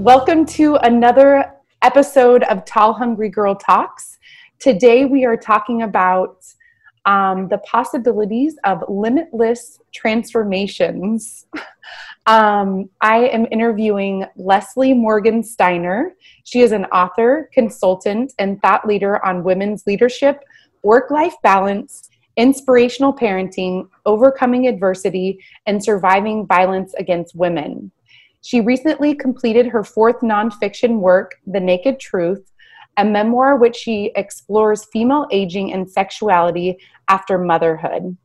Welcome to another episode of Tall Hungry Girl Talks. Today we are talking about um, the possibilities of limitless transformations. um, I am interviewing Leslie Morgan Steiner. She is an author, consultant, and thought leader on women's leadership, work life balance, inspirational parenting, overcoming adversity, and surviving violence against women. She recently completed her fourth nonfiction work, The Naked Truth, a memoir which she explores female aging and sexuality after motherhood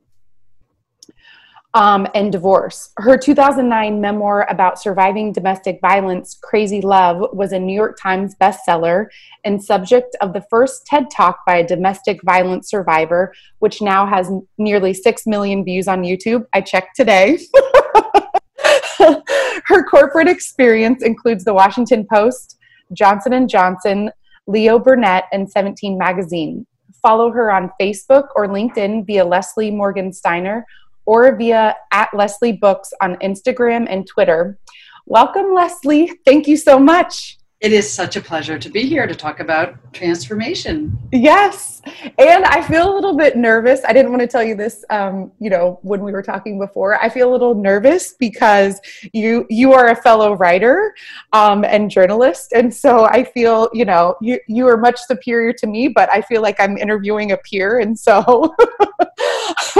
um, and divorce. Her 2009 memoir about surviving domestic violence, Crazy Love, was a New York Times bestseller and subject of the first TED Talk by a domestic violence survivor, which now has nearly 6 million views on YouTube. I checked today. Her corporate experience includes the Washington Post, Johnson & Johnson, Leo Burnett, and 17 Magazine. Follow her on Facebook or LinkedIn via Leslie Morgan Steiner or via at Leslie Books on Instagram and Twitter. Welcome, Leslie. Thank you so much. It is such a pleasure to be here to talk about transformation. Yes. And I feel a little bit nervous. I didn't want to tell you this, um, you know, when we were talking before. I feel a little nervous because you you are a fellow writer um, and journalist. And so I feel, you know, you, you are much superior to me, but I feel like I'm interviewing a peer. And so.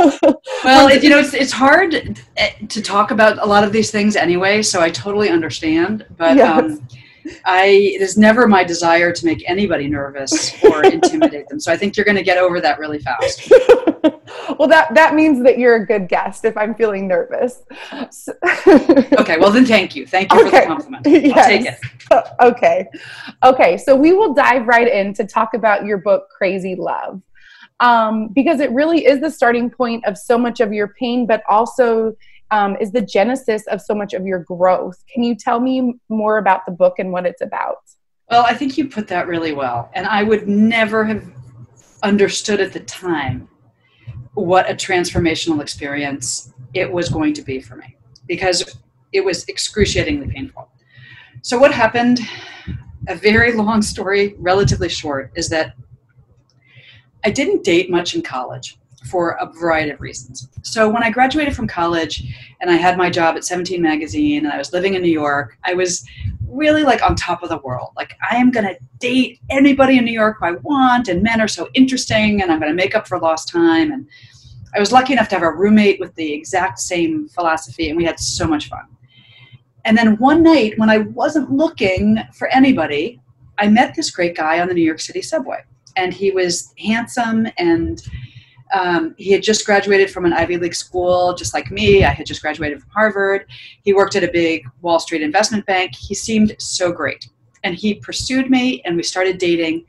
well, it, you know, it's, it's hard eh, to talk about a lot of these things anyway. So I totally understand. But. Yes. Um, I it is never my desire to make anybody nervous or intimidate them. So I think you're going to get over that really fast. well, that that means that you're a good guest if I'm feeling nervous. So okay, well then thank you. Thank you okay. for the compliment. I'll take it. Okay. Okay, so we will dive right in to talk about your book Crazy Love. Um, because it really is the starting point of so much of your pain, but also um, is the genesis of so much of your growth. Can you tell me more about the book and what it's about? Well, I think you put that really well. And I would never have understood at the time what a transformational experience it was going to be for me because it was excruciatingly painful. So, what happened, a very long story, relatively short, is that I didn't date much in college for a variety of reasons. So when I graduated from college and I had my job at 17 magazine and I was living in New York, I was really like on top of the world. Like I am going to date anybody in New York I want and men are so interesting and I'm going to make up for lost time and I was lucky enough to have a roommate with the exact same philosophy and we had so much fun. And then one night when I wasn't looking for anybody, I met this great guy on the New York City subway and he was handsome and um, he had just graduated from an Ivy League school, just like me. I had just graduated from Harvard. He worked at a big Wall Street investment bank. He seemed so great. And he pursued me, and we started dating.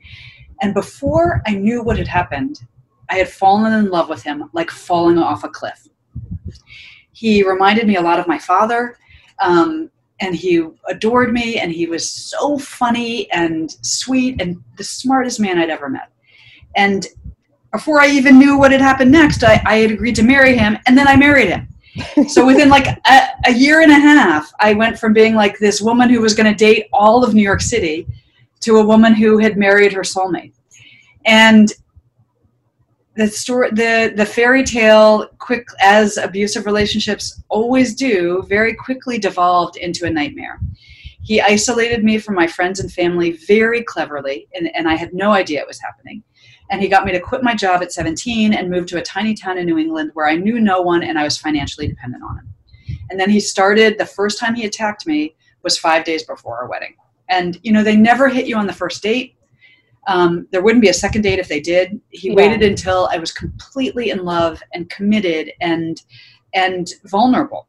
And before I knew what had happened, I had fallen in love with him like falling off a cliff. He reminded me a lot of my father. Um, and he adored me and he was so funny and sweet and the smartest man I'd ever met. And before I even knew what had happened next, I, I had agreed to marry him, and then I married him. so within like a, a, year and a half, I went from being like this woman who was going to date all of New York City to a woman who had married her soulmate. And the story, the the fairy tale, quick as abusive relationships always do, very quickly devolved into a nightmare. He isolated me from my friends and family very cleverly, and, and I had no idea it was happening and he got me to quit my job at 17 and move to a tiny town in New England where I knew no one and I was financially dependent on him. And then he started, the first time he attacked me was five days before our wedding. And, you know, they never hit you on the first date. Um, there wouldn't be a second date if they did. He yeah. waited until I was completely in love and committed and and vulnerable.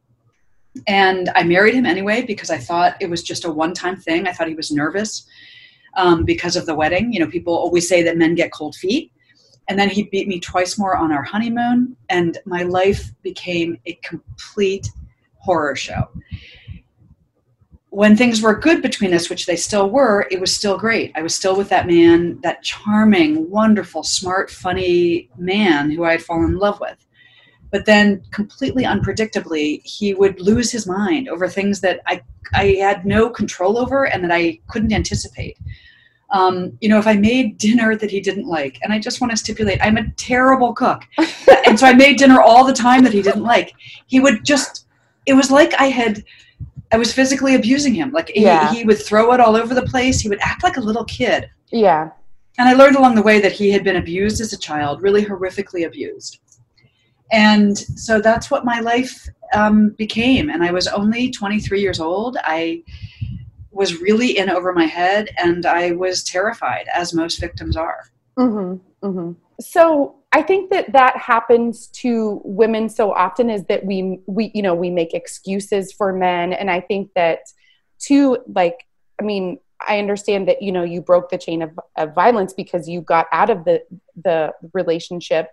And I married him anyway because I thought it was just a one-time thing. I thought he was nervous um, because of the wedding. You know, people always say that men get cold feet. And then he beat me twice more on our honeymoon, and my life became a complete horror show. When things were good between us, which they still were, it was still great. I was still with that man, that charming, wonderful, smart, funny man who I had fallen in love with. But then completely unpredictably he would lose his mind over things that i i had no control over and that i couldn't anticipate um, you know if i made dinner that he didn't like and i just want to stipulate i'm a terrible cook and so i made dinner all the time that he didn't like he would just it was like i had i was physically abusing him like Yeah. he, he would throw it all over the place he would act like a little kid Yeah. and I learned along the way that he had been abused as a child, really horrifically abused. And so that's what my life um, became. And I was only 23 years old. I was really in over my head and I was terrified, as most victims are. Mm-hmm, mm-hmm. So I think that that happens to women so often is that we we you know we make excuses for men, and I think that too like I mean I understand that you know you broke the chain of, of violence because you got out of the the relationship,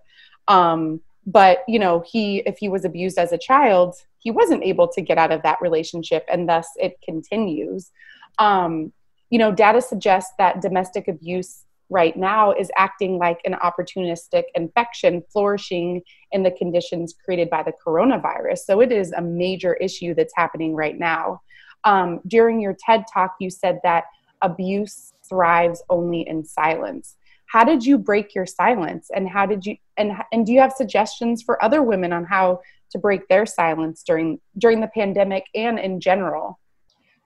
um, but you know he if he was abused as a child he wasn't able to get out of that relationship and thus it continues. Um, you know, data suggests that domestic abuse right now is acting like an opportunistic infection flourishing in the conditions created by the coronavirus. So it is a major issue that's happening right now. Um, during your TED talk, you said that abuse thrives only in silence. How did you break your silence, and how did you and and do you have suggestions for other women on how to break their silence during during the pandemic and in general?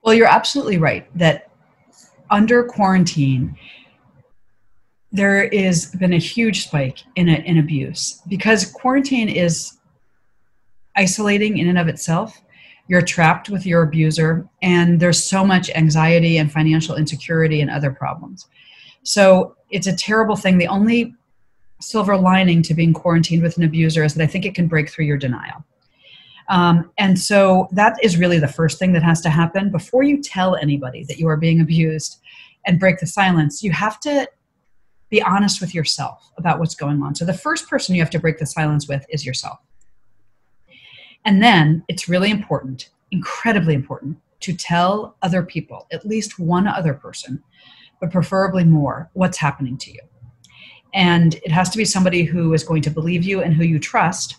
Well, you're absolutely right that under quarantine, there has been a huge spike in, a, in abuse because quarantine is isolating in and of itself. You're trapped with your abuser, and there's so much anxiety and financial insecurity and other problems. So it's a terrible thing. The only silver lining to being quarantined with an abuser is that I think it can break through your denial. Um, and so that is really the first thing that has to happen before you tell anybody that you are being abused and break the silence. You have to be honest with yourself about what's going on. So the first person you have to break the silence with is yourself. And then it's really important, incredibly important, to tell other people, at least one other person, but preferably more, what's happening to you. And it has to be somebody who is going to believe you and who you trust,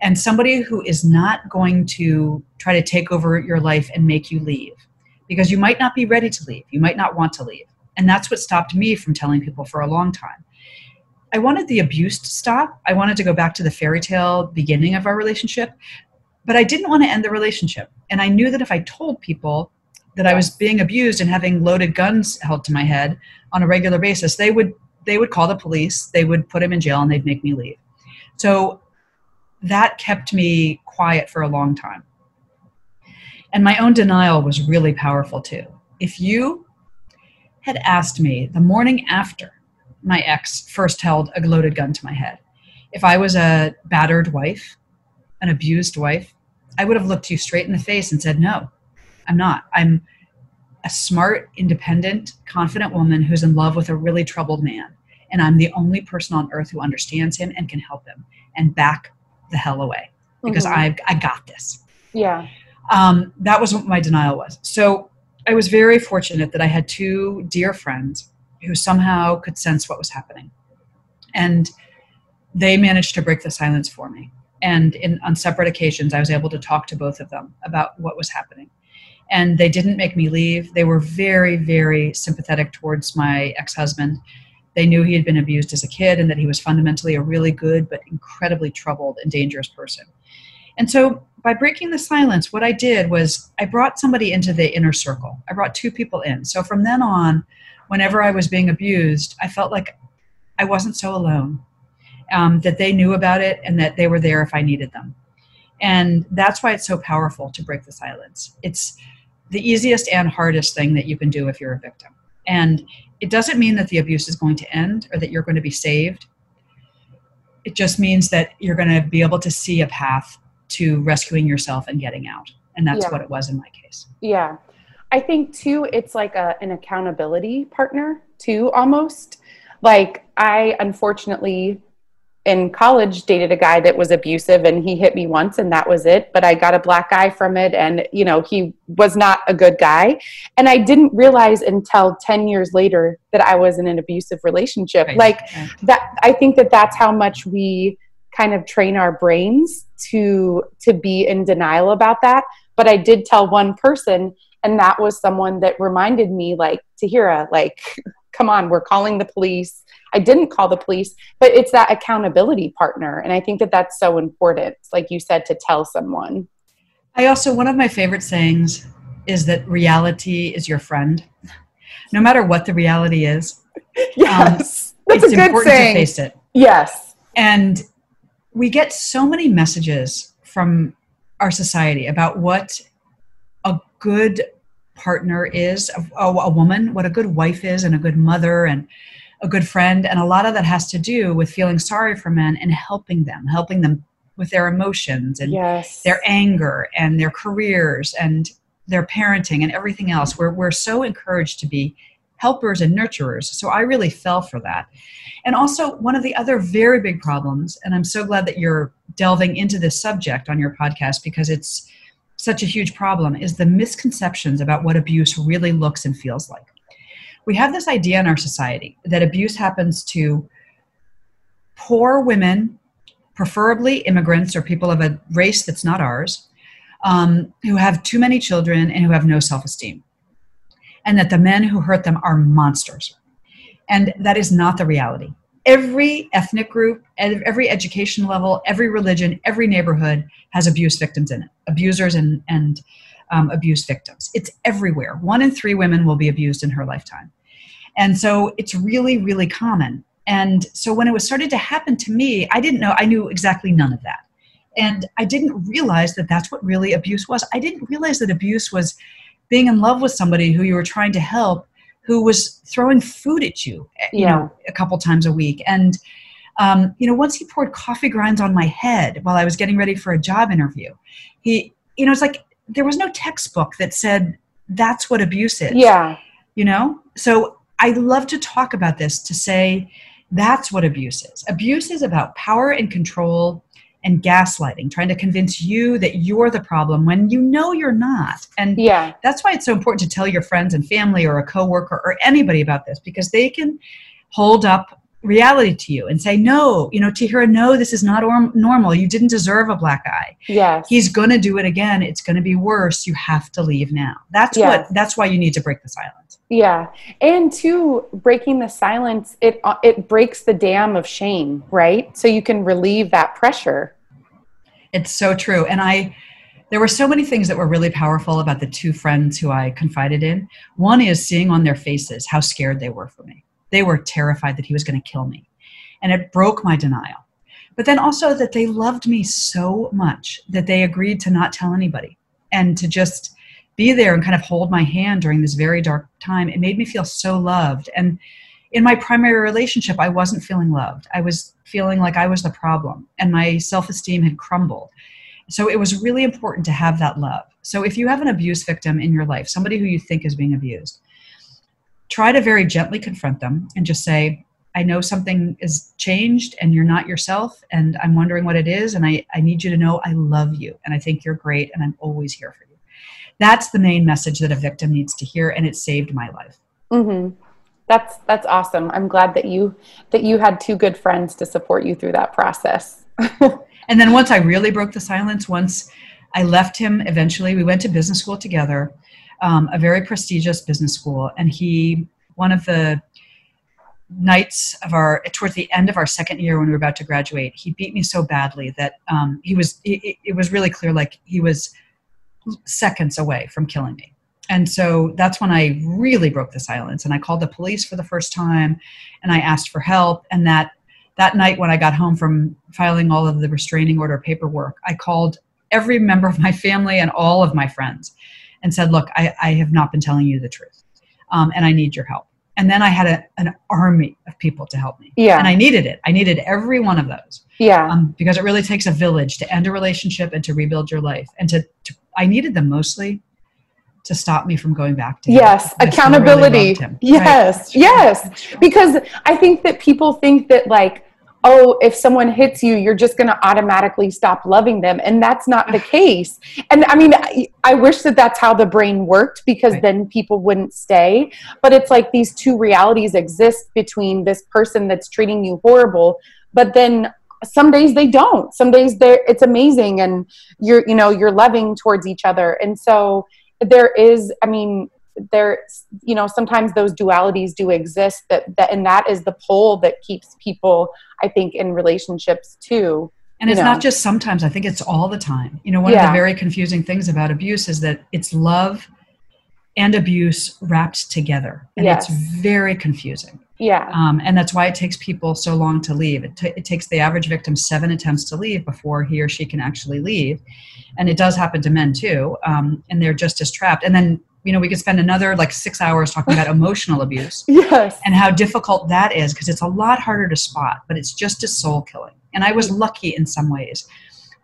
and somebody who is not going to try to take over your life and make you leave. Because you might not be ready to leave, you might not want to leave. And that's what stopped me from telling people for a long time. I wanted the abuse to stop. I wanted to go back to the fairy tale beginning of our relationship, but I didn't want to end the relationship. And I knew that if I told people that I was being abused and having loaded guns held to my head on a regular basis, they would they would call the police, they would put him in jail and they'd make me leave. So that kept me quiet for a long time. And my own denial was really powerful too. If you had asked me the morning after my ex first held a loaded gun to my head, if I was a battered wife, an abused wife, I would have looked you straight in the face and said, No, I'm not. I'm a smart, independent, confident woman who's in love with a really troubled man. And I'm the only person on earth who understands him and can help him and back the hell away because Mhm. I, I got this Yeah. um, that was what my denial was. So I was very fortunate that I had two dear friends who somehow could sense what was happening. And they managed to break the silence for me. And in, on separate occasions, I was able to talk to both of them about what was happening. And they didn't make me leave. They were very, very sympathetic towards my ex husband. They knew he had been abused as a kid and that he was fundamentally a really good but incredibly troubled and dangerous person. And so by breaking the silence, what I did was I brought somebody into the inner circle. I brought two people in. So from then on, whenever I was being abused, I felt like I wasn't so alone, um, that they knew about it and that they were there if I needed them. And that's why it's so powerful to break the silence. It's the easiest and hardest thing that you can do if you're a victim. And it doesn't mean that the abuse is going to end or that you're going to be saved. It just means that you're going to be able to see a path to rescuing yourself and getting out. And that's Yeah. what it was in my case. Yeah. I think too, it's like a, an accountability partner too, almost. Like, I unfortunately in college dated a guy that was abusive and he hit me once and that was it. But I got a black eye from it and, you know, he was not a good guy. And I didn't realize until 10 years later that I was in an abusive relationship. Right. Like, Right. that, I think that that's how much we kind of train our brains to to be in denial about that but i did tell one person and that was someone that reminded me like tahira like come on we're calling the police i didn't call the police but it's that accountability partner and i think that that's so important like you said to tell someone. I also one of my favorite sayings is that reality is your friend. No matter what the reality is yes um, it's important saying. to face it. Yes. And we get so many messages from our society about what a good partner is, a, a, woman, what a good wife is, and a good mother, and a good friend. And a lot of that has to do with feeling sorry for men and helping them, helping them with their emotions and yes. their anger and their careers and their parenting and everything else. We're, we're so encouraged to be helpers and nurturers. So I really fell for that. And also, one of the other very big problems, and I'm so glad that you're delving into this subject on your podcast because it's such a huge problem, is the misconceptions about what abuse really looks and feels like. We have this idea in our society that abuse happens to poor women, preferably immigrants or people of a race that's not ours, um, who have too many children and who have no self esteem and that the men who hurt them are monsters. And that is not the reality. Every ethnic group, every education level, every religion, every neighborhood has abuse victims in it, abusers and, and um, abuse victims. It's everywhere. One in three women will be abused in her lifetime. And so it's really, really common. And so when it was started to happen to me, I didn't know, I knew exactly none of that. And I didn't realize that that's what really abuse was. I didn't realize that abuse was being in love with somebody who you were trying to help who was throwing food at you you yeah. know a couple times a week and um, you know once he poured coffee grinds on my head while i was getting ready for a job interview he you know it's like there was no textbook that said that's what abuse is yeah you know so i love to talk about this to say that's what abuse is abuse is about power and control and gaslighting, trying to convince you that you're the problem when you know you're not. And yeah. that's why it's so important to tell your friends and family or a coworker or anybody about this because they can hold up reality to you and say, no, you know, Tahira, no, this is not or- normal. You didn't deserve a black eye. Yes. He's going to do it again. It's going to be worse. You have to leave now. That's yes. what, that's why you need to break the silence. Yeah. And two, breaking the silence, it, uh, it breaks the dam of shame, right? So you can relieve that pressure. It's so true. And I, there were so many things that were really powerful about the two friends who I confided in. One is seeing on their faces how scared they were for me they were terrified that he was going to kill me. And it broke my denial. But then also that they loved me so much that they agreed to not tell anybody and to just be there and kind of hold my hand during this very dark time. It made me feel so loved. And in my primary relationship, I wasn't feeling loved. I was feeling like I was the problem and my self esteem had crumbled. So it was really important to have that love. So if you have an abuse victim in your life, somebody who you think is being abused, try to very gently confront them and just say, I know something is changed and you're not yourself, and I'm wondering what it is. And I, I need you to know I love you and I think you're great and I'm always here for you. That's the main message that a victim needs to hear, and it saved my life. Mm-hmm. That's that's awesome. I'm glad that you that you had two good friends to support you through that process. and then once I really broke the silence, once I left him, eventually we went to business school together um, a very prestigious business school, and he one of the nights of our towards the end of our second year when we were about to graduate he beat me so badly that um, he was it, it was really clear like he was seconds away from killing me. And so that's when i really broke the silence and i called the police for the first time and i asked for help. And that that night when i got home from filing all of the restraining order paperwork i called every member of my family and all of my friends and said, Look, I, I have not been telling you the truth, um, and I need your help. And then I had a, an army of people to help me. Yeah. And I needed it. I needed every one of those. Yeah. Um, because it really takes a village to end a relationship and to rebuild your life. And to, to I needed them mostly to stop me from going back to him. Yes, accountability. Really yes, right. yes. Because I think that people think that like oh, if someone hits you, you're just going to automatically stop loving them. And that's not the case. And I mean, I, I wish that that's how the brain worked because right. then people wouldn't stay. But it's like these two realities exist between this person that's treating you horrible, but then some days they don't some days they it's amazing and you're you know you're loving towards each other and so there is i mean there you know sometimes those dualities do exist that, that and that is the pole that keeps people i think in relationships too and it's know. not just sometimes i think it's all the time you know one yeah. of the very confusing things about abuse is that it's love and abuse wrapped together and yes. it's very confusing yeah um, and that's why it takes people so long to leave it, t- it takes the average victim seven attempts to leave before he or she can actually leave and it does happen to men too um, and they're just as trapped and then you know we could spend another like six hours talking about emotional abuse yes and how difficult that is because it's a lot harder to spot but it's just as soul killing and i was lucky in some ways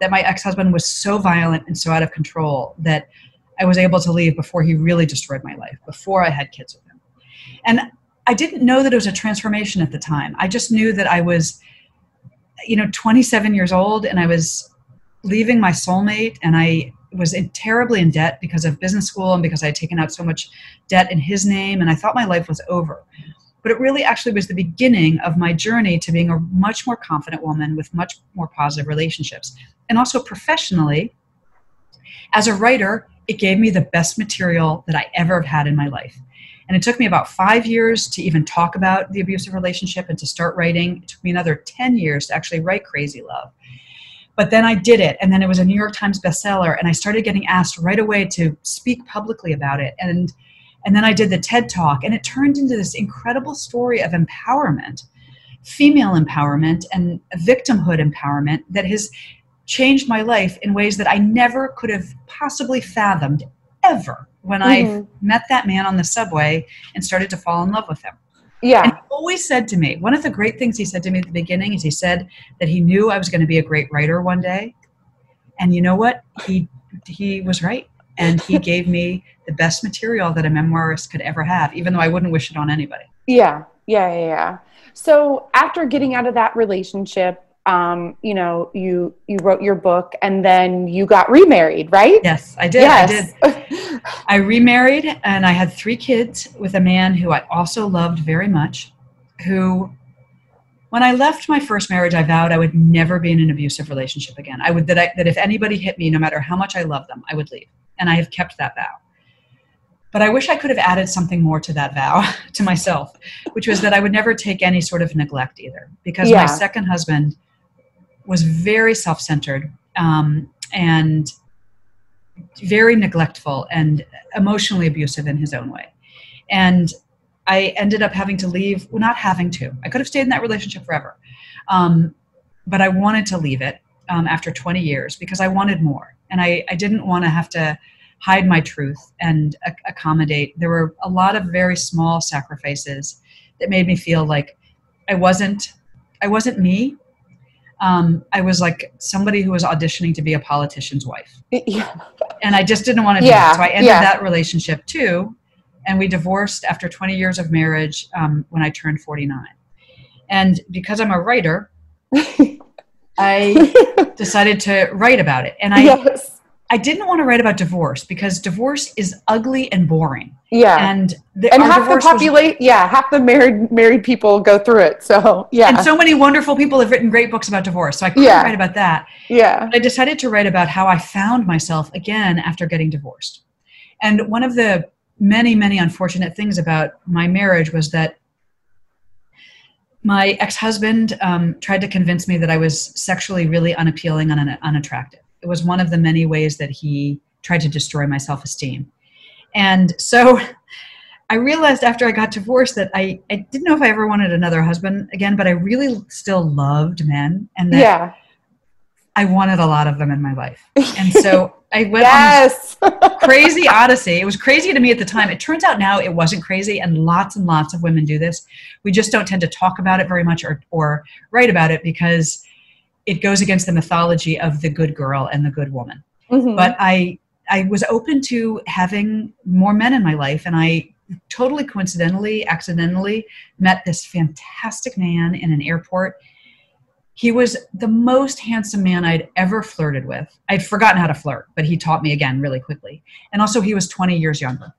that my ex-husband was so violent and so out of control that I was able to leave before he really destroyed my life, before I had kids with him. And I didn't know that it was a transformation at the time. I just knew that I was, you know, 27 years old and I was leaving my soulmate and I was in, terribly in debt because of business school and because I had taken out so much debt in his name and I thought my life was over. But it really actually was the beginning of my journey to being a much more confident woman with much more positive relationships. And also professionally, as a writer, it gave me the best material that I ever have had in my life. And it took me about five years to even talk about the abusive relationship and to start writing. It took me another 10 years to actually write Crazy Love. But then I did it, and then it was a New York Times bestseller, and I started getting asked right away to speak publicly about it. And, and then I did the TED Talk, and it turned into this incredible story of empowerment female empowerment and victimhood empowerment that has changed my life in ways that I never could have possibly fathomed ever when mm-hmm. I met that man on the subway and started to fall in love with him. Yeah. And he always said to me, one of the great things he said to me at the beginning is he said that he knew I was going to be a great writer one day. And you know what? He he was right. And he gave me the best material that a memoirist could ever have, even though I wouldn't wish it on anybody. Yeah. Yeah, yeah, yeah. So after getting out of that relationship, um, you know, you you wrote your book and then you got remarried, right? Yes, I did. Yes. I did. I remarried and I had three kids with a man who I also loved very much. Who, when I left my first marriage, I vowed I would never be in an abusive relationship again. I would that I, that if anybody hit me, no matter how much I love them, I would leave, and I have kept that vow. But I wish I could have added something more to that vow to myself, which was that I would never take any sort of neglect either, because yeah. my second husband was very self-centered um, and very neglectful and emotionally abusive in his own way. And i ended up having to leave well, not having to i could have stayed in that relationship forever um, but i wanted to leave it um, after 20 years because i wanted more. And i, I didn't want to have to hide my truth and accommodate. There were a lot of very small sacrifices that made me feel like i wasn't i wasn't me um, I was like somebody who was auditioning to be a politician's wife. Yeah. And I just didn't want to do yeah. it. So I ended yeah. that relationship too. And we divorced after 20 years of marriage um, when I turned 49. And because I'm a writer, I decided to write about it. And I, yes. I didn't want to write about divorce because divorce is ugly and boring. Yeah, and the, and half the populate, was, yeah, half the married married people go through it. So yeah, and so many wonderful people have written great books about divorce. So I couldn't yeah. write about that. Yeah, but I decided to write about how I found myself again after getting divorced. And one of the many many unfortunate things about my marriage was that my ex-husband um, tried to convince me that I was sexually really unappealing and un- unattractive was one of the many ways that he tried to destroy my self esteem. And so I realized after I got divorced that I, I didn't know if I ever wanted another husband again, but I really still loved men and that yeah. I wanted a lot of them in my life. And so I went yes. on this crazy odyssey. It was crazy to me at the time. It turns out now it wasn't crazy, and lots and lots of women do this. We just don't tend to talk about it very much or, or write about it because it goes against the mythology of the good girl and the good woman. Mm-hmm. But I I was open to having more men in my life, and I totally coincidentally, accidentally met this fantastic man in an airport. He was the most handsome man I'd ever flirted with. I'd forgotten how to flirt, but he taught me again really quickly. And also, he was 20 years younger.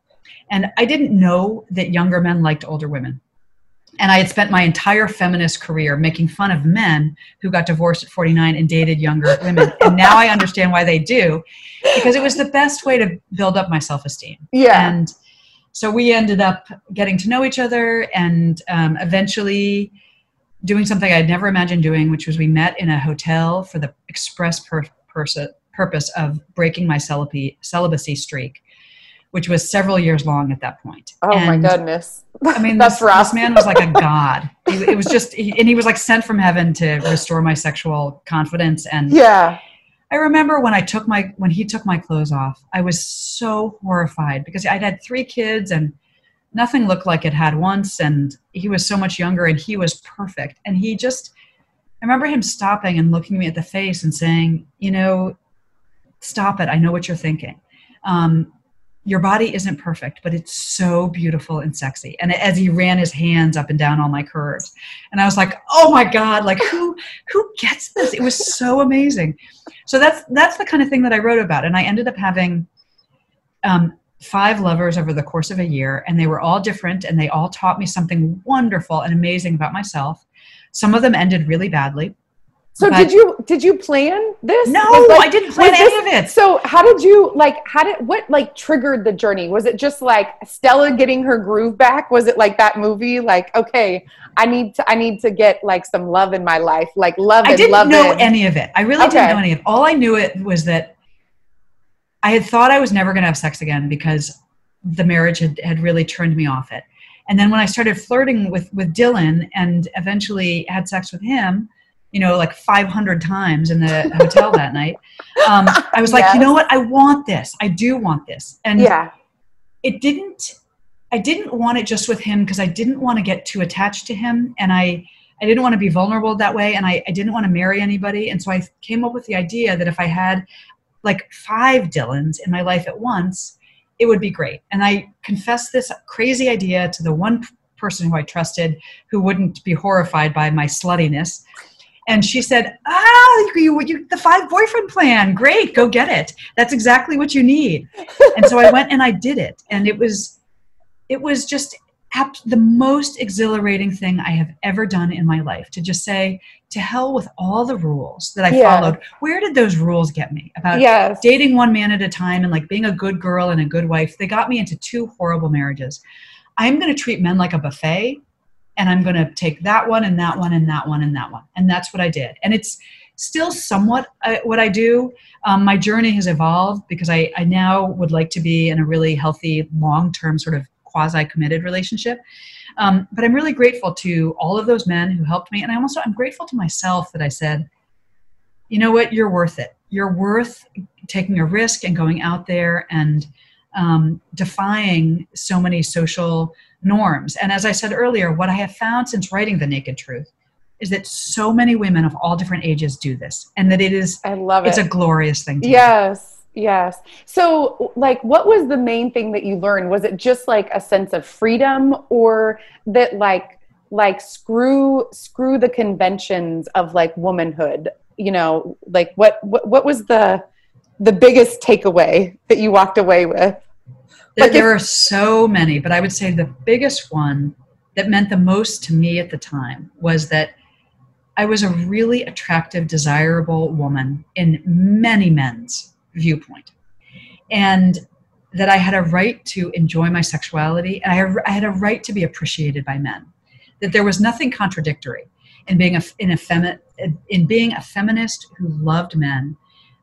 And I didn't know that younger men liked older women. And I had spent my entire feminist career making fun of men who got divorced at 49 and dated younger women. And now I understand why they do, because it was the best way to build up my self esteem. Yeah. And so we ended up getting to know each other and um, eventually doing something I'd never imagined doing, which was we met in a hotel for the express pur- purpose of breaking my celibacy, celibacy streak which was several years long at that point. Oh and, my goodness. I mean, that's this, rough. This man was like a god. it, it was just, he, and he was like sent from heaven to restore my sexual confidence. And yeah, I remember when I took my, when he took my clothes off, I was so horrified because I'd had three kids and nothing looked like it had once. And he was so much younger and he was perfect. And he just, I remember him stopping and looking me at the face and saying, you know, stop it. I know what you're thinking. Um, your body isn't perfect, but it's so beautiful and sexy. And as he ran his hands up and down all my curves, and I was like, oh my God, like who who gets this? It was so amazing. So that's that's the kind of thing that I wrote about. And I ended up having um, five lovers over the course of a year, and they were all different and they all taught me something wonderful and amazing about myself. Some of them ended really badly. So but, did you did you plan this? No, like, I didn't plan any of it. So how did you like how did what like triggered the journey? Was it just like Stella getting her groove back? Was it like that movie like okay, I need to I need to get like some love in my life, like love I didn't love know any of it. I really okay. didn't know any of it. All I knew it was that I had thought I was never going to have sex again because the marriage had, had really turned me off it. And then when I started flirting with with Dylan and eventually had sex with him, you know, like 500 times in the hotel that night. Um, I was like, yes. you know what? I want this. I do want this. And yeah, it didn't, I didn't want it just with him because I didn't want to get too attached to him. And I, I didn't want to be vulnerable that way. And I, I didn't want to marry anybody. And so I came up with the idea that if I had like five Dylans in my life at once, it would be great. And I confessed this crazy idea to the one person who I trusted who wouldn't be horrified by my sluttiness and she said, "Ah, you, you, the five boyfriend plan. Great, go get it. That's exactly what you need." and so I went and I did it, and it was, it was just the most exhilarating thing I have ever done in my life. To just say, "To hell with all the rules that I yeah. followed." Where did those rules get me about yes. dating one man at a time and like being a good girl and a good wife? They got me into two horrible marriages. I'm going to treat men like a buffet and I'm going to take that one and that one and that one and that one. And that's what I did. And it's still somewhat uh, what I do. Um, my journey has evolved because I, I now would like to be in a really healthy, long term, sort of quasi committed relationship. Um, but I'm really grateful to all of those men who helped me. And I'm also I'm grateful to myself that I said, you know what, you're worth it. You're worth taking a risk and going out there and um, defying so many social norms. And as I said earlier, what I have found since writing The Naked Truth is that so many women of all different ages do this and that it is I love it. It's a glorious thing Yes. Yes. So like what was the main thing that you learned? Was it just like a sense of freedom or that like like screw screw the conventions of like womanhood? You know, like what what what was the the biggest takeaway that you walked away with? There, there are so many, but I would say the biggest one that meant the most to me at the time was that I was a really attractive, desirable woman in many men's viewpoint. And that I had a right to enjoy my sexuality and I, I had a right to be appreciated by men. That there was nothing contradictory in being a, in, a femi- in being a feminist who loved men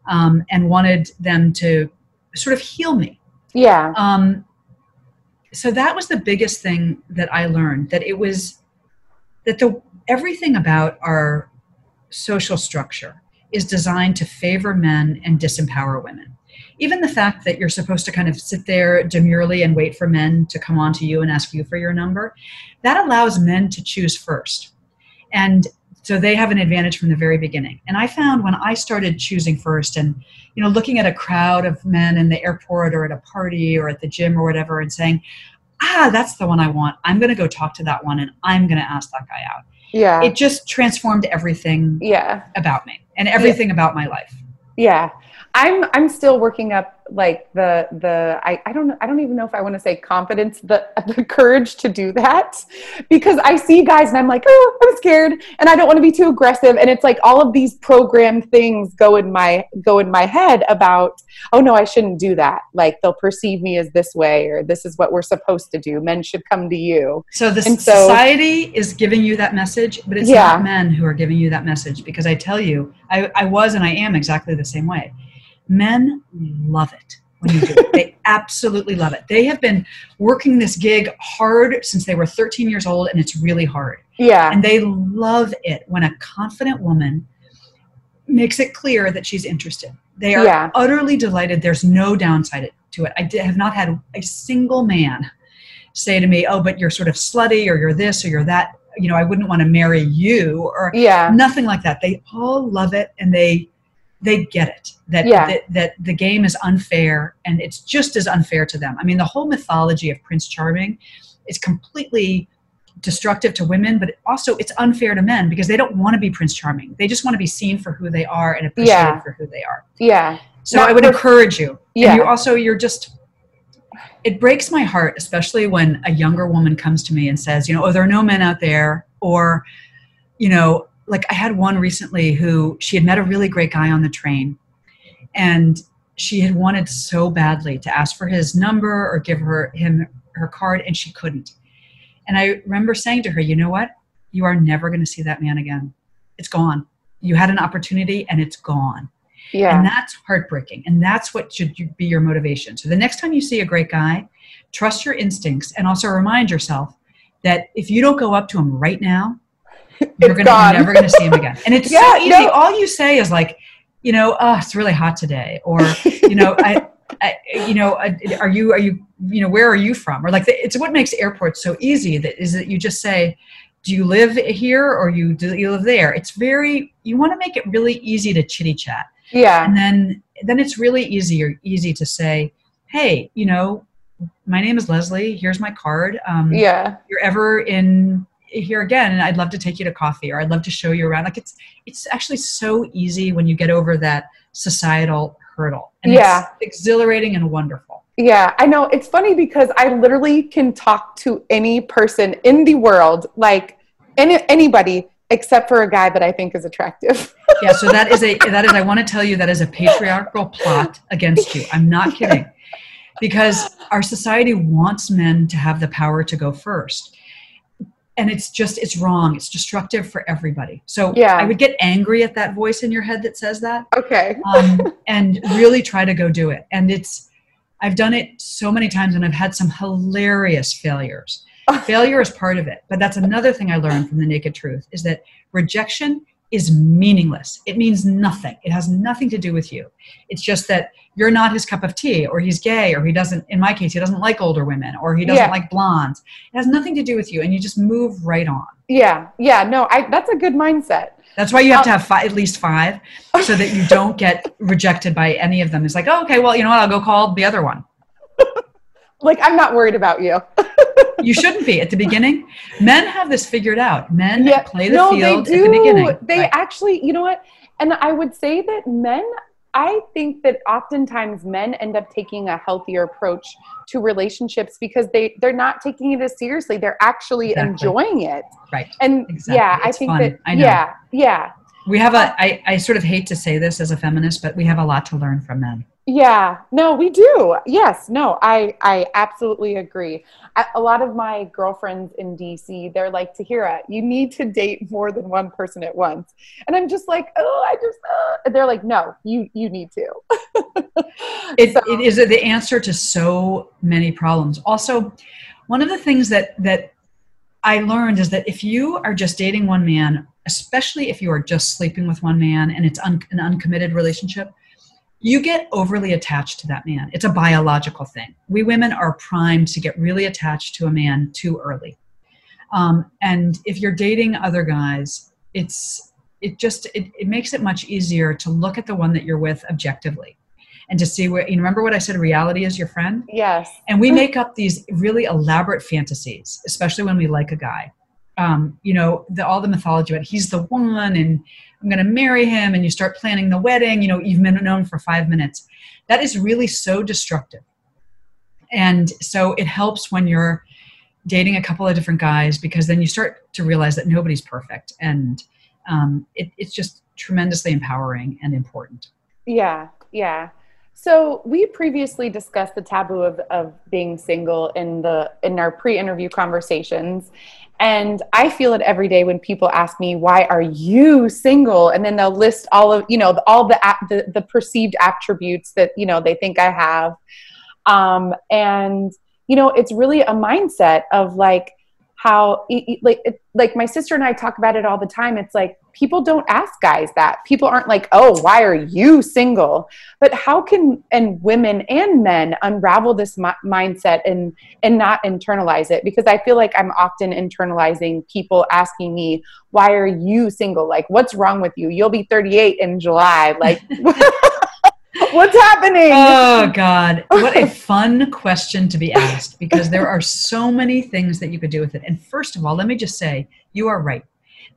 um, and wanted them to sort of heal me yeah. Um, so that was the biggest thing that I learned that it was that the everything about our social structure is designed to favor men and disempower women. Even the fact that you're supposed to kind of sit there demurely and wait for men to come on to you and ask you for your number, that allows men to choose first. And so they have an advantage from the very beginning. And I found when I started choosing first and you know looking at a crowd of men in the airport or at a party or at the gym or whatever and saying, "Ah, that's the one I want. I'm going to go talk to that one and I'm going to ask that guy out." Yeah. It just transformed everything yeah. about me and everything yeah. about my life. Yeah. I'm I'm still working up like the the I, I don't I don't even know if I want to say confidence the the courage to do that. Because I see guys and I'm like oh I'm scared and I don't want to be too aggressive and it's like all of these programmed things go in my go in my head about oh no I shouldn't do that. Like they'll perceive me as this way or this is what we're supposed to do. Men should come to you. So the so, society is giving you that message but it's yeah. not men who are giving you that message. Because I tell you I, I was and I am exactly the same way Men love it when you do it. They absolutely love it. They have been working this gig hard since they were 13 years old, and it's really hard. Yeah. And they love it when a confident woman makes it clear that she's interested. They are yeah. utterly delighted. There's no downside to it. I did, have not had a single man say to me, "Oh, but you're sort of slutty, or you're this, or you're that." You know, I wouldn't want to marry you, or yeah, nothing like that. They all love it, and they they get it that, yeah. that that the game is unfair and it's just as unfair to them. I mean, the whole mythology of Prince Charming is completely destructive to women, but also it's unfair to men because they don't want to be Prince Charming. They just want to be seen for who they are and appreciated yeah. for who they are. Yeah. So Not I would for, encourage you. Yeah. And you also you're just it breaks my heart, especially when a younger woman comes to me and says, you know, oh, there are no men out there, or, you know, like I had one recently who she had met a really great guy on the train and she had wanted so badly to ask for his number or give her him her card and she couldn't. And I remember saying to her, "You know what? You are never going to see that man again. It's gone. You had an opportunity and it's gone." Yeah. And that's heartbreaking. And that's what should be your motivation. So the next time you see a great guy, trust your instincts and also remind yourself that if you don't go up to him right now, you're gonna you're never gonna see him again. And it's yeah, so easy. No. All you say is like, you know, oh, it's really hot today, or you know, I, I, you know, are you are you you know where are you from? Or like the, it's what makes airports so easy. That is that you just say, do you live here or you do you live there? It's very you want to make it really easy to chitty chat. Yeah, and then then it's really easy or easy to say, hey, you know, my name is Leslie. Here's my card. Um, yeah, you're ever in here again and i'd love to take you to coffee or i'd love to show you around. Like it's it's actually so easy when you get over that societal hurdle. And yeah. it's exhilarating and wonderful. Yeah i know. It's funny because i literally can talk to any person in the world like any, anybody except for a guy that i think is attractive. Yeah so that is a that is i want to tell you that is a patriarchal plot against you. I'm not kidding. Because our society wants men to have the power to go first and it's just it's wrong. It's destructive for everybody. So yeah. I would get angry at that voice in your head that says that. Okay. Um, and really try to go do it. And it's i've done it so many times and i've had some hilarious failures. Failure is part of it but that's another thing i learned from the naked truth is that rejection is meaningless. It means nothing. It has nothing to do with you. It's just that you're not his cup of tea, or he's gay, or he doesn't, in my case, he doesn't like older women, or he doesn't yeah. like blondes. It has nothing to do with you, and you just move right on. Yeah, yeah, no, I, that's a good mindset. That's why you have to um, have five, at least five, so that you don't get rejected by any of them. It's like, oh, okay, well, you know what? I'll go call the other one. like, I'm not worried about you. you shouldn't be at the beginning. Men have this figured out. Men yeah, play the no, field at the beginning. They right. actually, you know what? And I would say that men, I think that oftentimes men end up taking a healthier approach to relationships because they they're not taking it as seriously. They're actually exactly. enjoying it. Right. And exactly. yeah, it's I think fun. that I yeah, yeah. We have a I, I sort of hate to say this as a feminist, but we have a lot to learn from men. Yeah, no, we do. Yes, no, I I absolutely agree. I, a lot of my girlfriends in DC, they're like, Tahira, you need to date more than one person at once, and I'm just like, oh, I just. Uh. They're like, no, you you need to. it, so. it is the answer to so many problems. Also, one of the things that that I learned is that if you are just dating one man, especially if you are just sleeping with one man and it's un, an uncommitted relationship you get overly attached to that man. It's a biological thing. We women are primed to get really attached to a man too early. Um, and if you're dating other guys, it's it just it, it makes it much easier to look at the one that you're with objectively and to see where you remember what I said reality is your friend? Yes. And we make up these really elaborate fantasies, especially when we like a guy. um, you know, the, all the mythology about he's the one and I'm going to marry him, and you start planning the wedding. You know, you've been known for five minutes. That is really so destructive. And so it helps when you're dating a couple of different guys because then you start to realize that nobody's perfect, and um, it, it's just tremendously empowering and important. Yeah, yeah. So we previously discussed the taboo of, of being single in the in our pre-interview conversations. And I feel it every day when people ask me, "Why are you single?" And then they'll list all of you know all the the, the perceived attributes that you know they think I have, um, and you know it's really a mindset of like how like like my sister and I talk about it all the time. It's like people don't ask guys that. People aren't like, "Oh, why are you single?" But how can and women and men unravel this mi- mindset and and not internalize it? Because I feel like I'm often internalizing people asking me, "Why are you single?" Like, "What's wrong with you? You'll be 38 in July." Like What's happening? Oh God. What a fun question to be asked because there are so many things that you could do with it. And first of all, let me just say, you are right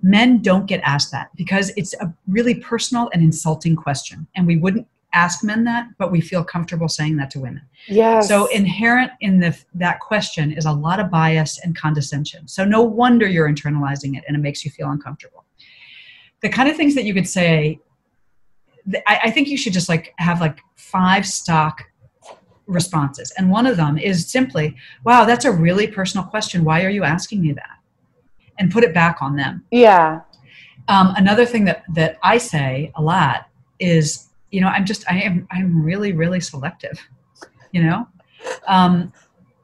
men don't get asked that because it's a really personal and insulting question and we wouldn't ask men that but we feel comfortable saying that to women yeah so inherent in the that question is a lot of bias and condescension so no wonder you're internalizing it and it makes you feel uncomfortable the kind of things that you could say I, I think you should just like have like five stock responses and one of them is simply wow that's a really personal question why are you asking me that and put it back on them. Yeah. Um, another thing that that I say a lot is, you know, I'm just I am I'm really really selective, you know, um,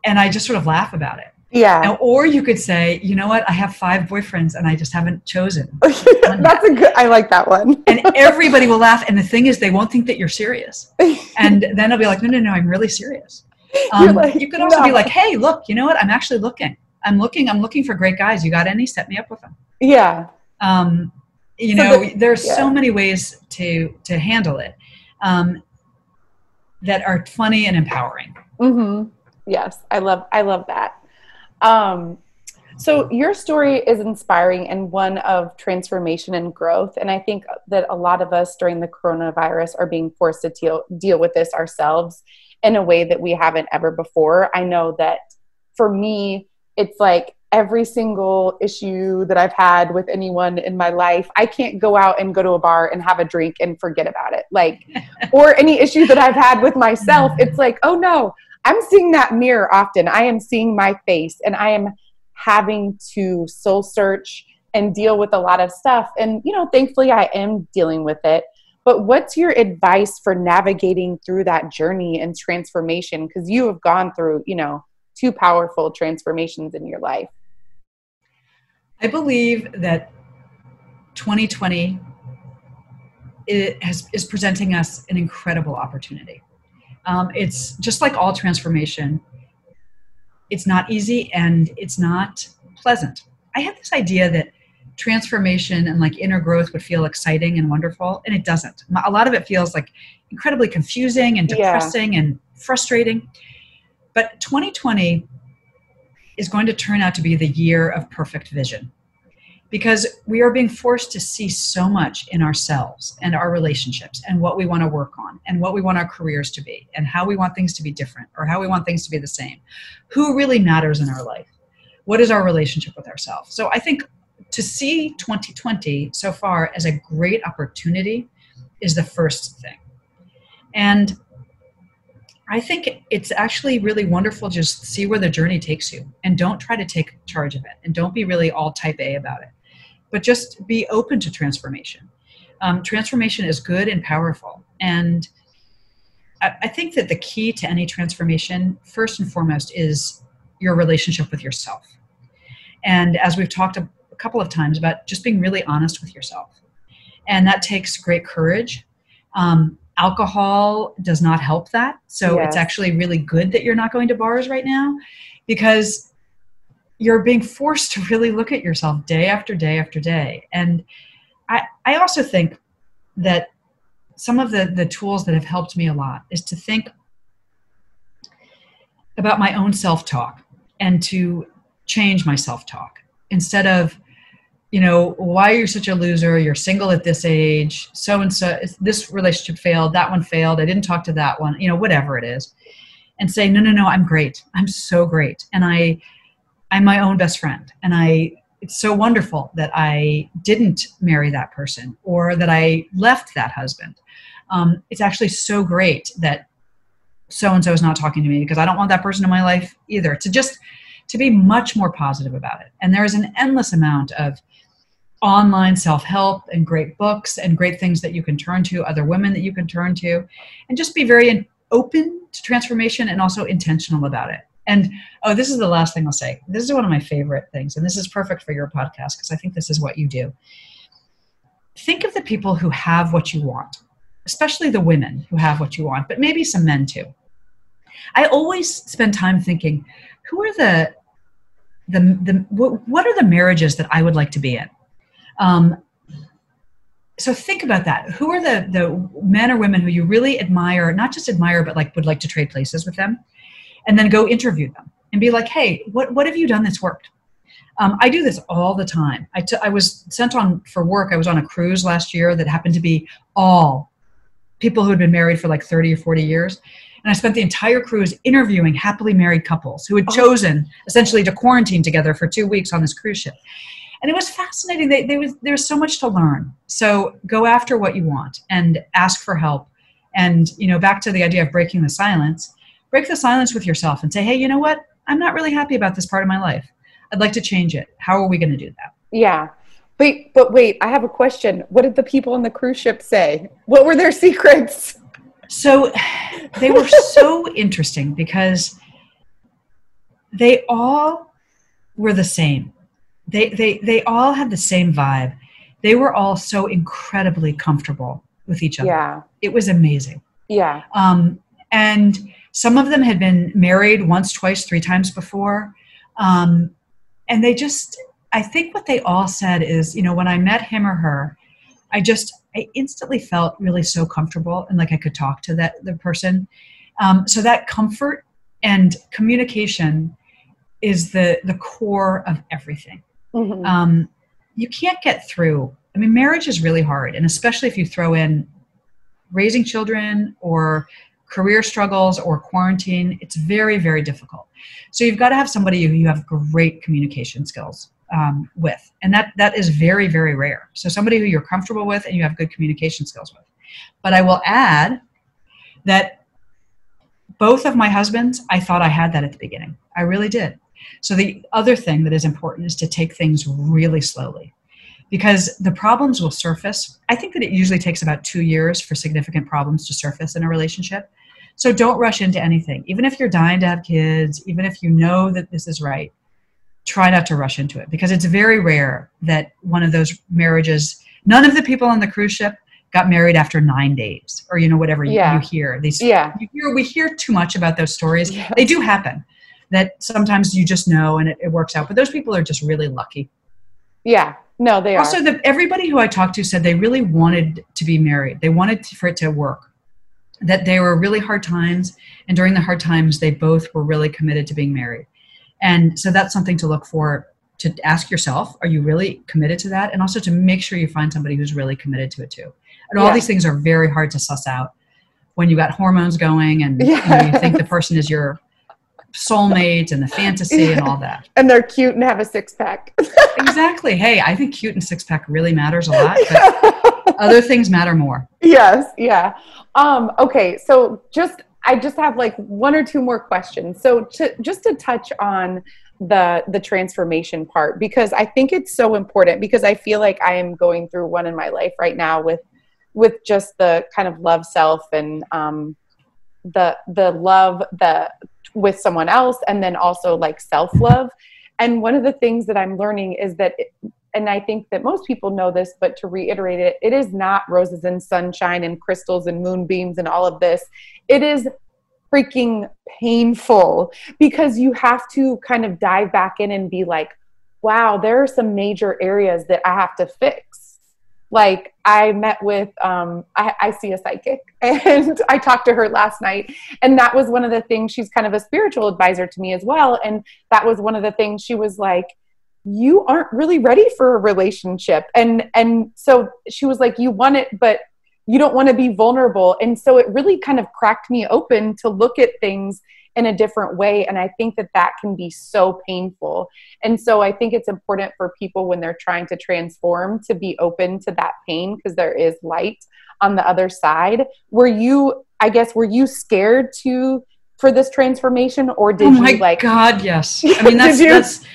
and I just sort of laugh about it. Yeah. Now, or you could say, you know what? I have five boyfriends and I just haven't chosen. That's a good. I like that one. and everybody will laugh. And the thing is, they won't think that you're serious. And then I'll be like, no, no, no, I'm really serious. Um, like, you could also no. be like, hey, look, you know what? I'm actually looking. I'm looking. I'm looking for great guys. You got any? Set me up with them. Yeah. Um, you so know, the, there's yeah. so many ways to to handle it um, that are funny and empowering. Mm-hmm. Yes, I love I love that. Um, so your story is inspiring and one of transformation and growth, and I think that a lot of us during the coronavirus are being forced to deal deal with this ourselves in a way that we haven't ever before. I know that for me, it's like every single issue that I've had with anyone in my life, I can't go out and go to a bar and have a drink and forget about it. Like, or any issue that I've had with myself, it's like, oh no, I'm seeing that mirror often. I am seeing my face and I am having to soul search and deal with a lot of stuff. And, you know, thankfully I am dealing with it. But what's your advice for navigating through that journey and transformation? Because you have gone through, you know, two powerful transformations in your life? I believe that 2020 has, is presenting us an incredible opportunity. Um, it's just like all transformation, it's not easy and it's not pleasant. I had this idea that transformation and like inner growth would feel exciting and wonderful, and it doesn't. A lot of it feels like incredibly confusing and depressing yeah. and frustrating. But 2020 is going to turn out to be the year of perfect vision because we are being forced to see so much in ourselves and our relationships and what we want to work on and what we want our careers to be and how we want things to be different or how we want things to be the same. Who really matters in our life? What is our relationship with ourselves? So I think to see 2020 so far as a great opportunity is the first thing. And I think it's actually really wonderful just see where the journey takes you and don't try to take charge of it and don't be really all type A about it, but just be open to transformation. Um, transformation is good and powerful. And I, I think that the key to any transformation, first and foremost, is your relationship with yourself. And as we've talked a, a couple of times about just being really honest with yourself. And that takes great courage. Um, alcohol does not help that. So yes. it's actually really good that you're not going to bars right now because you're being forced to really look at yourself day after day after day. And I, I also think that some of the, the tools that have helped me a lot is to think about my own self talk and to change my self talk. instead of you know why are you such a loser you're single at this age so and so this relationship failed that one failed i didn't talk to that one you know whatever it is and say no no no i'm great i'm so great and i i'm my own best friend. And i it's so wonderful that i didn't marry that person or that i left that husband. Um, it's actually so great that so and so is not talking to me because i don't want that person in my life either. To just to be much more positive about it. And there is an endless amount of online self-help and great books and great things that you can turn to other women that you can turn to and just be very open to transformation and also intentional about it and oh this is the last thing i'll say. This is one of my favorite things and this is perfect for your podcast because i think this is what you do. Think of the people who have what you want especially the women who have what you want but maybe some men too. I always spend time thinking who are the the, the what are the marriages that i would like to be in? Um, so think about that. Who are the the men or women who you really admire, not just admire, but like would like to trade places with them, and then go interview them and be like, hey, what what have you done that's worked? Um, I do this all the time. I, t- I was sent on for work. I was on a cruise last year that happened to be all people who had been married for like 30 or 40 years. And I spent the entire cruise interviewing happily married couples who had oh. chosen essentially to quarantine together for two weeks on this cruise ship and it was fascinating. They, they was, there's so much to learn. So go after what you want and ask for help. And you know, back to the idea of breaking the silence. Break the silence with yourself and say, "Hey, you know what? I'm not really happy about this part of my life. I'd like to change it. How are we going to do that?" Yeah. Wait, but wait, I have a question. What did the people on the cruise ship say? What were their secrets? So they were so interesting because they all were the same they they they all had the same vibe they were all so incredibly comfortable with each other yeah it was amazing yeah um and some of them had been married once twice three times before um and they just i think what they all said is you know when i met him or her i just i instantly felt really so comfortable and like i could talk to that the person um, so that comfort and communication is the the core of everything mm-hmm. um, you can't get through. I mean, marriage is really hard, and especially if you throw in raising children or career struggles or quarantine, it's very, very difficult. So you've got to have somebody who you have great communication skills um, with, and that that is very, very rare. So somebody who you're comfortable with and you have good communication skills with. But I will add that both of my husbands, I thought I had that at the beginning. I really did. So the other thing that is important is to take things really slowly because the problems will surface. I think that it usually takes about two years for significant problems to surface in a relationship. So don't rush into anything. Even if you're dying to have kids, even if you know that this is right, try not to rush into it because it's very rare that one of those marriages, none of the people on the cruise ship got married after nine days or you know whatever yeah. you, you, hear these yeah you hear, we hear too much about those stories yes. they do happen that sometimes you just know and it, it works out. But those people are just really lucky. Yeah. No, they also, are. Also, the, everybody who I talked to said they really wanted to be married. They wanted for it to work. That they were really hard times, and during the hard times, they both were really committed to being married. And so that's something to look for. To ask yourself, are you really committed to that? And also to make sure you find somebody who's really committed to it too. And all yeah. these things are very hard to suss out when you got hormones going and yeah. you, know, you think the person is your soulmate and the fantasy and all that. And they're cute and have a six pack. exactly. Hey, I think cute and six pack really matters a lot, but other things matter more. Yes. Yeah. Um, okay. So just, I just have like one or two more questions. So to, just to touch on the the transformation part because I think it's so important because I feel like I am going through one in my life right now with with just the kind of love self and um the the love the with someone else and then also like self love. And one of the things that I'm learning is that, it, and I think that most people know this, but to reiterate it, it is not roses and sunshine and crystals and moonbeams and all of this. It is freaking painful because you have to kind of dive back in and be like, wow, there are some major areas that I have to fix like i met with um, I, I, see a psychic and i talked to her last night and that was one of the things she's kind of a spiritual advisor to me as well and that was one of the things she was like you aren't really ready for a relationship. And and so she was like you want it but you don't want to be vulnerable. And so it really kind of cracked me open to look at things in a different way and i think that that can be so painful. And so i think it's important for people when they're trying to transform to be open to that pain because there is light on the other side. Were you i guess were you scared to for this transformation or did oh my you like god yes. I mean that's that's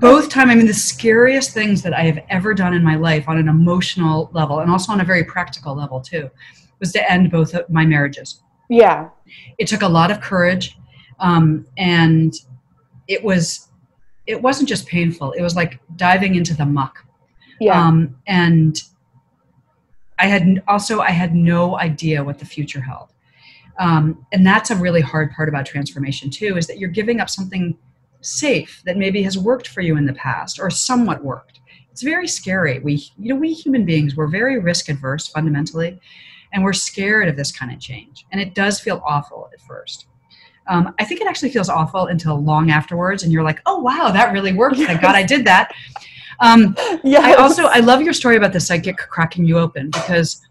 both time i mean the scariest things that i have ever done in my life on an emotional level and also on a very practical level too was to end both of my marriages. Yeah. It took a lot of courage um, and it was it wasn't just painful. It was like diving into the muck. Yeah. Um, and i had also i had no idea what the future held. Um, and that's a really hard part about transformation too is that you're giving up something safe that maybe has worked for you in the past or somewhat worked. It's very scary. We you know we human beings we're very risk adverse fundamentally and we're scared of this kind of change. And it does feel awful at first. Um, i think it actually feels awful until long afterwards and you're like oh wow that really worked. Yes. thank god i did that. Um, yes. i also i love your story about the psychic cracking you open because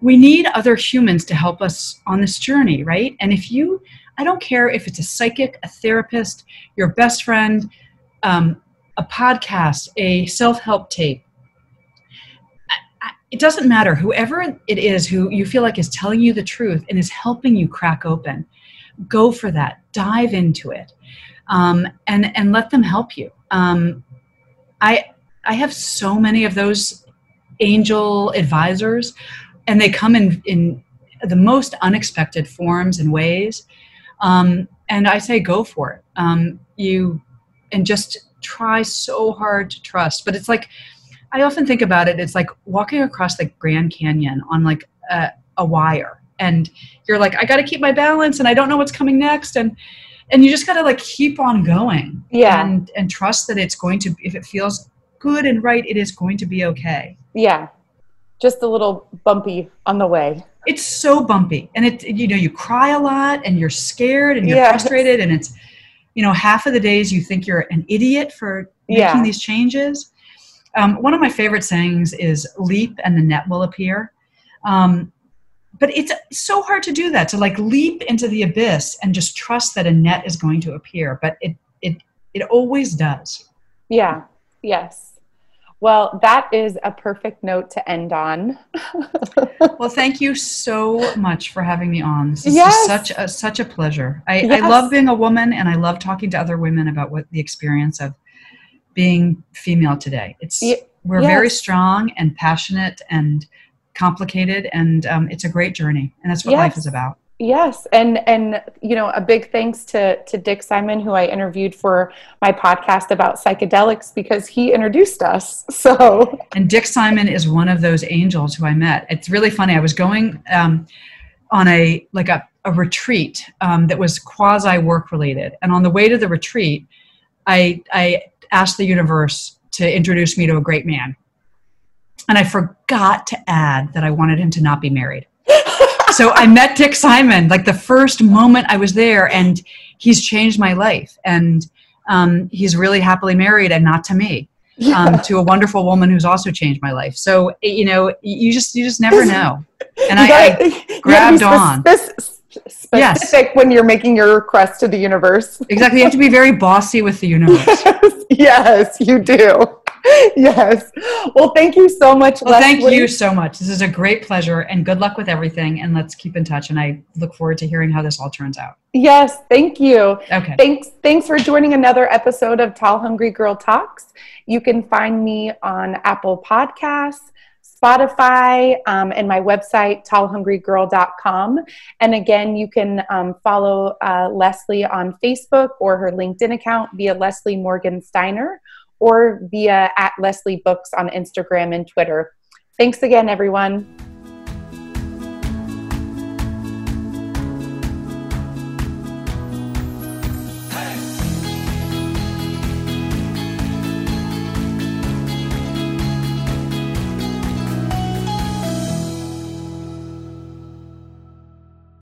we need other humans to help us on this journey right? And if you I don't care if it's a psychic, a therapist, your best friend, um, a podcast, a self help tape. It doesn't matter. Whoever it is who you feel like is telling you the truth and is helping you crack open, go for that. Dive into it, um, and and let them help you. Um, I I have so many of those angel advisors, and they come in in the most unexpected forms and ways um, and I say go for it. Um, you and just try so hard to trust. But it's like I often think about it. It's like walking across the Grand Canyon on like a, a wire, and you're like, I got to keep my balance, and I don't know what's coming next, and and you just got to like keep on going. Yeah. And and trust that it's going to if it feels good and right, it is going to be okay. Yeah. Just a little bumpy on the way it's so bumpy and it you know you cry a lot and you're scared and you're yes. frustrated and it's you know half of the days you think you're an idiot for making yeah. these changes. Um, one of my favorite sayings is leap and the net will appear. Um, but it's so hard to do that to like leap into the abyss and just trust that a net is going to appear but it it it always does. Yeah. Yes well, that is a perfect note to end on. well, thank you so much for having me on. This is yes. such a such a pleasure. I, yes. I love being a woman and I love talking to other women about what the experience of being female today. It's we're yes. very strong and passionate and complicated and um, it's a great journey and that's what life is about. Yes, and and you know a big thanks to to Dick Simon who I interviewed for my podcast about psychedelics because he introduced us. So and Dick Simon is one of those angels who I met. It's really funny. I was going um, on a like a, a retreat um, that was quasi work related, and on the way to the retreat, I I asked the universe to introduce me to a great man, and I forgot to add that I wanted him to not be married so I met Dick Simon like the first moment I was there, and he's changed my life. And um, he's really happily married, and not to me, yeah. um, to a wonderful woman who's also changed my life. So you know, you just you just never know. And I, I, grabbed on. Specific yes. when you're making your request to the universe. Exactly. You have to be very bossy with the universe. yes, yes you do. yes. Well, thank you so much. Well, Leslie. thank you so much. This is a great pleasure and good luck with everything. And let's keep in touch. And I look forward to hearing how this all turns out. Yes. Thank you. Okay. Thanks. Thanks for joining another episode of Tall Hungry Girl Talks. You can find me on Apple Podcasts. Spotify, um, and my website, tallhungrygirl.com. And again, you can um, follow uh, Leslie on Facebook or her LinkedIn account via Leslie Morgan Steiner or via at Leslie Books on Instagram and Twitter. Thanks again, everyone.